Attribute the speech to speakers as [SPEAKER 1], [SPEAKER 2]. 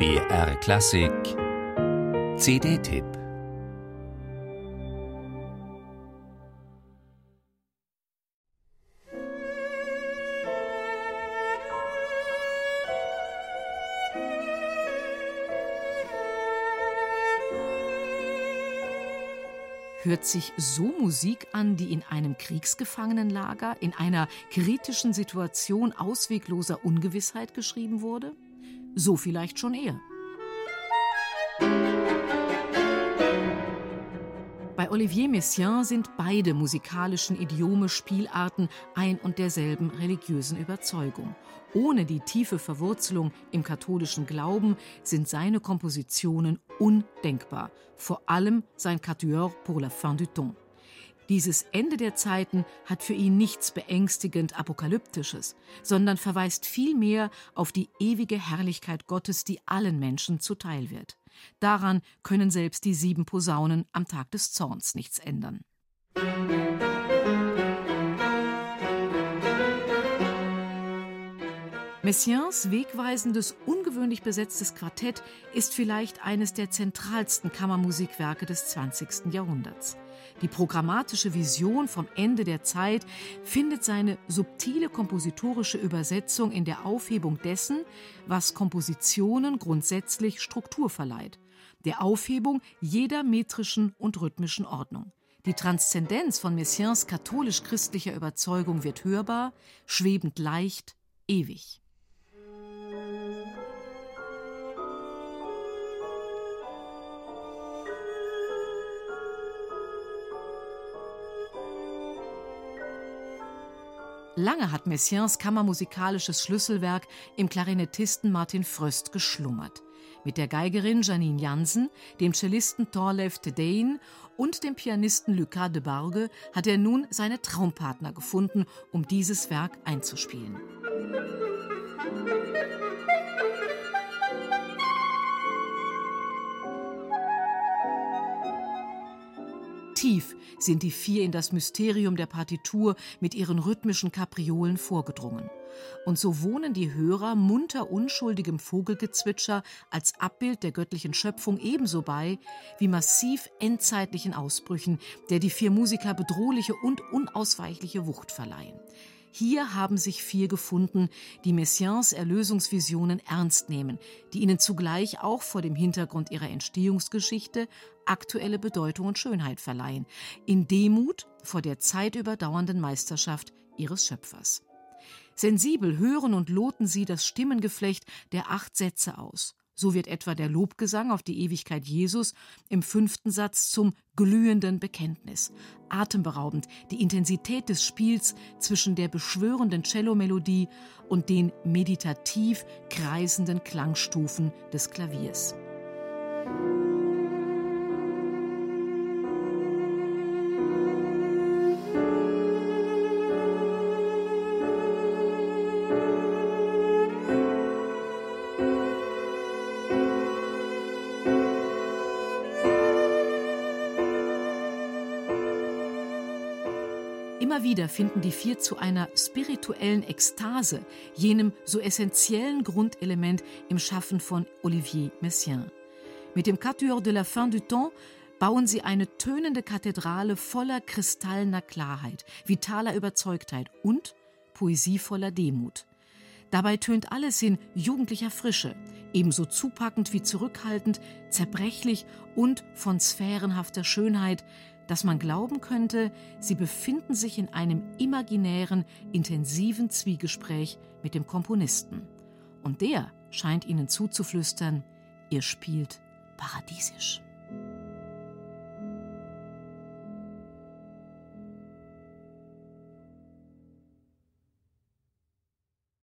[SPEAKER 1] BR Klassik CD-Tipp
[SPEAKER 2] Hört sich so Musik an, die in einem Kriegsgefangenenlager, in einer kritischen Situation auswegloser Ungewissheit geschrieben wurde? So vielleicht schon eher. Bei Olivier Messiaen sind beide musikalischen Idiome Spielarten ein und derselben religiösen Überzeugung. Ohne die tiefe Verwurzelung im katholischen Glauben sind seine Kompositionen undenkbar, vor allem sein Quatuor pour la fin du temps. Dieses Ende der Zeiten hat für ihn nichts beängstigend Apokalyptisches, sondern verweist vielmehr auf die ewige Herrlichkeit Gottes, die allen Menschen zuteil wird. Daran können selbst die sieben Posaunen am Tag des Zorns nichts ändern. Messiaens wegweisendes, ungewöhnlich besetztes Quartett ist vielleicht eines der zentralsten Kammermusikwerke des 20. Jahrhunderts. Die programmatische Vision vom Ende der Zeit findet seine subtile kompositorische Übersetzung in der Aufhebung dessen, was Kompositionen grundsätzlich Struktur verleiht, der Aufhebung jeder metrischen und rhythmischen Ordnung. Die Transzendenz von Messiaens katholisch-christlicher Überzeugung wird hörbar, schwebend leicht, ewig. Lange hat Messiaens kammermusikalisches Schlüsselwerk im Klarinettisten Martin Fröst geschlummert. Mit der Geigerin Janine Jansen, dem Cellisten Thorleif Tedein und dem Pianisten Lucas de Barge hat er nun seine Traumpartner gefunden, um dieses Werk einzuspielen. Tief sind die vier in das Mysterium der Partitur mit ihren rhythmischen Kapriolen vorgedrungen. Und so wohnen die Hörer munter unschuldigem Vogelgezwitscher als Abbild der göttlichen Schöpfung ebenso bei wie massiv endzeitlichen Ausbrüchen, der die vier Musiker bedrohliche und unausweichliche Wucht verleihen. Hier haben sich vier gefunden, die Messiaens Erlösungsvisionen ernst nehmen, die ihnen zugleich auch vor dem Hintergrund ihrer Entstehungsgeschichte aktuelle Bedeutung und Schönheit verleihen, in Demut vor der zeitüberdauernden Meisterschaft ihres Schöpfers. Sensibel hören und loten sie das Stimmengeflecht der acht Sätze aus. So wird etwa der Lobgesang auf die Ewigkeit Jesus im fünften Satz zum glühenden Bekenntnis. Atemberaubend die Intensität des Spiels zwischen der beschwörenden Cellomelodie und den meditativ kreisenden Klangstufen des Klaviers. Immer wieder finden die vier zu einer spirituellen Ekstase, jenem so essentiellen Grundelement im Schaffen von Olivier Messiaen. Mit dem Quatuor de la fin du temps bauen sie eine tönende Kathedrale voller kristallener Klarheit, vitaler Überzeugtheit und poesievoller Demut. Dabei tönt alles in jugendlicher Frische, ebenso zupackend wie zurückhaltend, zerbrechlich und von sphärenhafter Schönheit, dass man glauben könnte, sie befinden sich in einem imaginären, intensiven Zwiegespräch mit dem Komponisten. Und der scheint ihnen zuzuflüstern, ihr spielt paradiesisch.